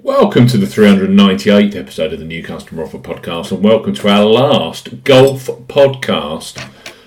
Welcome to the 398th episode of the New Customer Offer Podcast, and welcome to our last golf podcast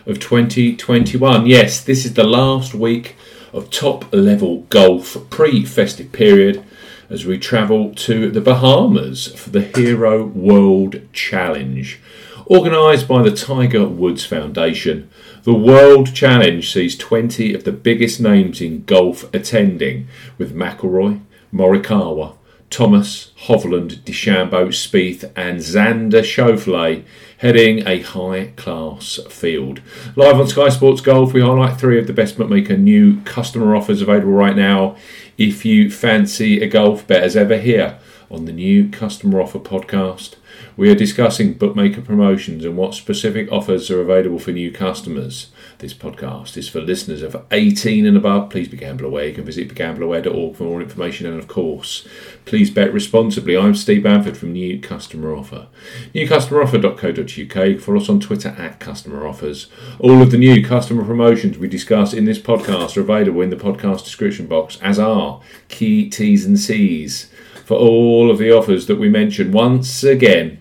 of 2021. Yes, this is the last week of top level golf pre festive period as we travel to the Bahamas for the Hero World Challenge. Organised by the Tiger Woods Foundation, the World Challenge sees 20 of the biggest names in golf attending, with McIlroy, Morikawa, Thomas, Hovland, DeChambeau, Spieth, and Xander Schauffele heading a high class field. Live on Sky Sports Golf, we highlight three of the best bookmaker new customer offers available right now. If you fancy a golf bet as ever here on the new customer offer podcast, we are discussing bookmaker promotions and what specific offers are available for new customers. This podcast is for listeners of 18 and above. Please be gamble aware. You can visit begambleaware.org for more information and, of course, please bet responsibly. I'm Steve Bamford from New Customer Offer. NewCustomeroffer.co.uk. Follow us on Twitter at Customer Offers. All of the new customer promotions we discuss in this podcast are available in the podcast description box, as are key T's and C's for all of the offers that we mentioned. Once again,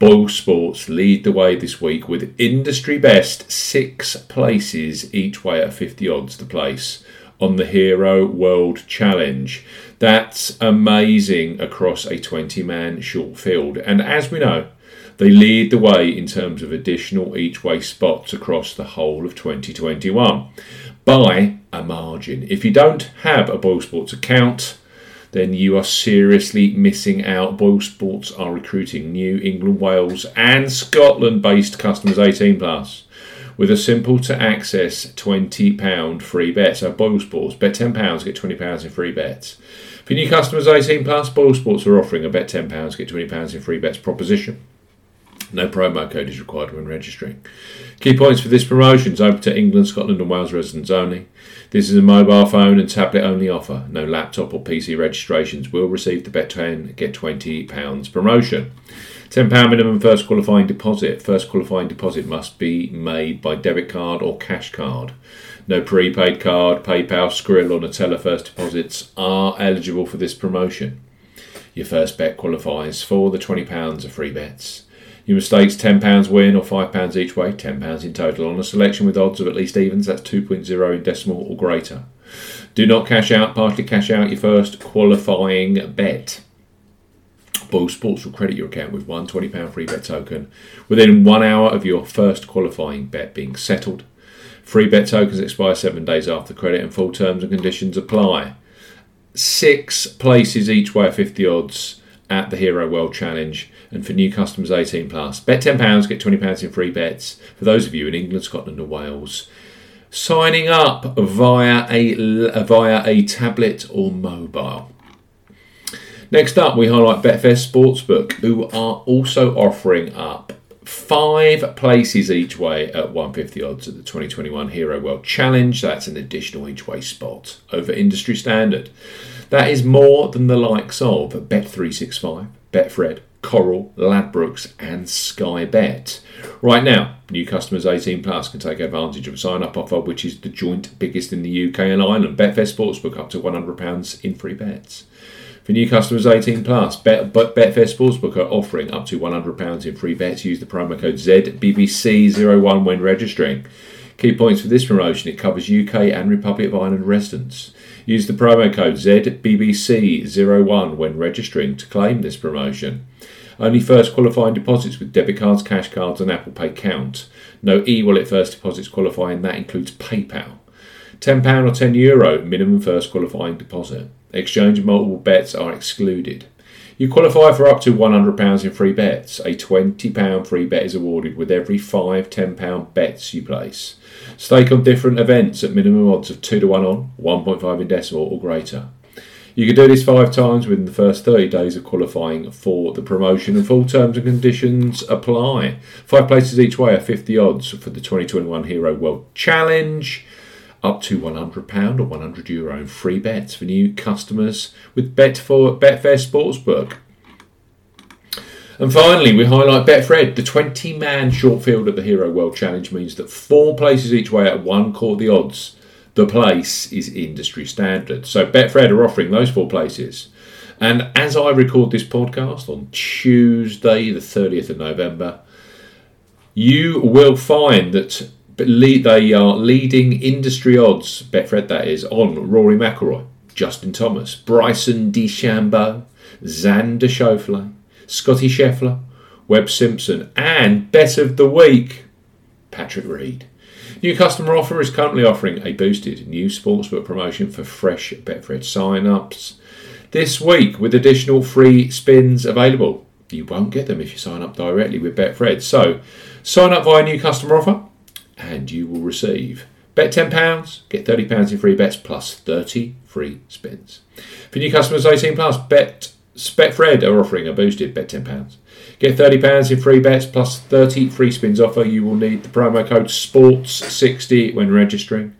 Boyle Sports lead the way this week with industry best six places each way at 50 odds to place on the Hero World Challenge. That's amazing across a 20 man short field. And as we know, they lead the way in terms of additional each way spots across the whole of 2021 by a margin. If you don't have a Boyle Sports account, then you are seriously missing out. Boyle Sports are recruiting New England, Wales, and Scotland based customers 18 plus with a simple to access £20 free bet. So Boyle Sports, bet £10, get £20 in free bets. For new customers 18 plus, Boyle Sports are offering a bet £10, get £20 in free bets proposition. No promo code is required when registering. Key points for this promotion is open to England, Scotland, and Wales residents only. This is a mobile phone and tablet only offer. No laptop or PC registrations will receive the Bet 10 Get £20 promotion. £10 minimum first qualifying deposit. First qualifying deposit must be made by debit card or cash card. No prepaid card, PayPal, Skrill, or Neteller first deposits are eligible for this promotion. Your first bet qualifies for the £20 of free bets. Your mistakes £10 win or £5 each way, £10 in total on a selection with odds of at least evens, that's 2.0 in decimal or greater. Do not cash out, partly cash out your first qualifying bet. Boyle Sports will credit your account with one £20 free bet token within one hour of your first qualifying bet being settled. Free bet tokens expire seven days after credit and full terms and conditions apply. Six places each way at 50 odds at the Hero World Challenge and for new customers 18 plus. Bet £10, get £20 in free bets for those of you in England, Scotland, or Wales. Signing up via a, via a tablet or mobile. Next up, we highlight Betfair Sportsbook, who are also offering up five places each way at 150 odds at the 2021 Hero World Challenge. That's an additional each way spot over industry standard. That is more than the likes of Bet365, Betfred, Coral, Ladbrokes, and Sky Bet. Right now, new customers 18 plus can take advantage of a sign up offer, which is the joint biggest in the UK and Ireland. Betfair Sportsbook up to £100 in free bets. For new customers 18 plus, Bet, but Betfair Sportsbook are offering up to £100 in free bets. Use the promo code ZBBC01 when registering. Key points for this promotion it covers UK and Republic of Ireland residents. Use the promo code ZBBC01 when registering to claim this promotion. Only first qualifying deposits with debit cards, cash cards, and Apple Pay count. No e wallet first deposits qualify, and that includes PayPal. £10 or €10 Euro minimum first qualifying deposit. Exchange and multiple bets are excluded. You qualify for up to £100 in free bets. A £20 free bet is awarded with every five £10 bets you place. Stake on different events at minimum odds of 2 to 1 on, 1.5 in decimal or greater. You can do this five times within the first 30 days of qualifying for the promotion, and full terms and conditions apply. Five places each way are 50 odds for the 2021 Hero World Challenge. Up to £100 or €100 Euro in free bets for new customers with Betfair Sportsbook. And finally, we highlight Betfred. The 20 man short field at the Hero World Challenge means that four places each way at one quarter the odds. The place is industry standard. So Betfred are offering those four places And as I record this podcast on Tuesday, the 30th of November, you will find that they are leading industry odds, Betfred that is, on Rory McIlroy, Justin Thomas, Bryson DeChambeau, Xander Schauffele, Scottie Scheffler, Webb Simpson, and Bet of the Week, Patrick Reed. New customer offer is currently offering a boosted new sportsbook promotion for fresh Betfred sign-ups this week with additional free spins available. You won't get them if you sign up directly with Betfred. So sign up via new customer offer and you will receive bet £10, get £30 in free bets plus 30 free spins. For new customers 18 plus, Bet Betfred are offering a boosted bet £10 Get £30 in free bets plus 30 free spins offer. You will need the promo code SPORTS60 when registering.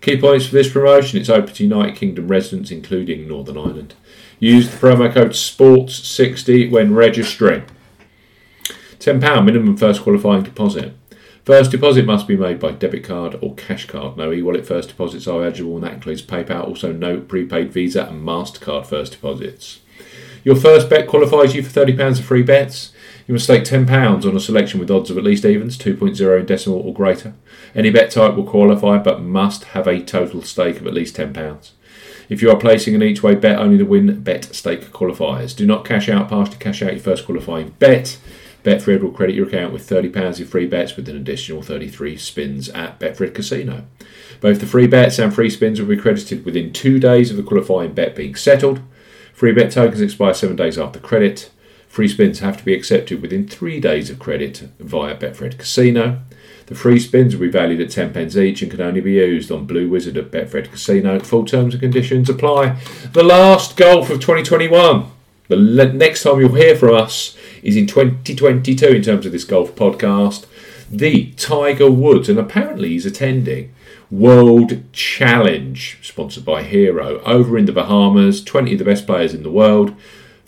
Key points for this promotion it's open to United Kingdom residents, including Northern Ireland. Use the promo code SPORTS60 when registering. £10 minimum first qualifying deposit. First deposit must be made by debit card or cash card. No e-wallet first deposits are eligible, and that includes PayPal. Also, no prepaid Visa and Mastercard first deposits. Your first bet qualifies you for £30 of free bets. You must stake £10 on a selection with odds of at least evens, 2.0 in decimal or greater. Any bet type will qualify but must have a total stake of at least £10. If you are placing an each way bet, only the win bet stake qualifies. Do not cash out, partially cash out your first qualifying bet. Betfred will credit your account with £30 in free bets with an additional 33 spins at Betfred Casino. Both the free bets and free spins will be credited within two days of the qualifying bet being settled. Free bet tokens expire seven days after credit. Free spins have to be accepted within three days of credit via Betfred Casino. The free spins will be valued at 10 pence each and can only be used on Blue Wizard at Betfred Casino. Full terms and conditions apply. The last golf of 2021. The next time you'll hear from us is in 2022 in terms of this golf podcast. The Tiger Woods, and apparently he's attending World Challenge, sponsored by Hero, over in the Bahamas. 20 of the best players in the world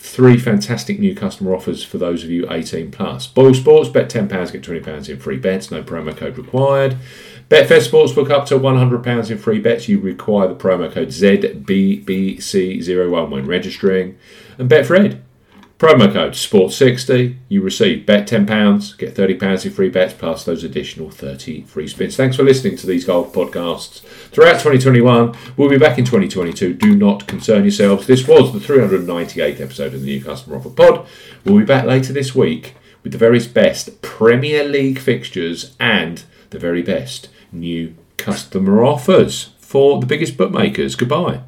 Three fantastic new customer offers for those of you 18 plus. Boyle Sports, bet £10, get £20 in free bets, no promo code required. Betfair Sportsbook up to £100 in free bets. You require the promo code ZBBC01 when registering. And Betfred, Promo code SPORT60. You receive bet £10, get £30 in free bets, plus those additional 30 free spins. Thanks for listening to these golf podcasts throughout 2021. We'll be back in 2022. Do not concern yourselves. This was the 398th episode of the New Customer Offer Pod. We'll be back later this week with the very best Premier League fixtures and the very best new customer offers for the biggest bookmakers. Goodbye.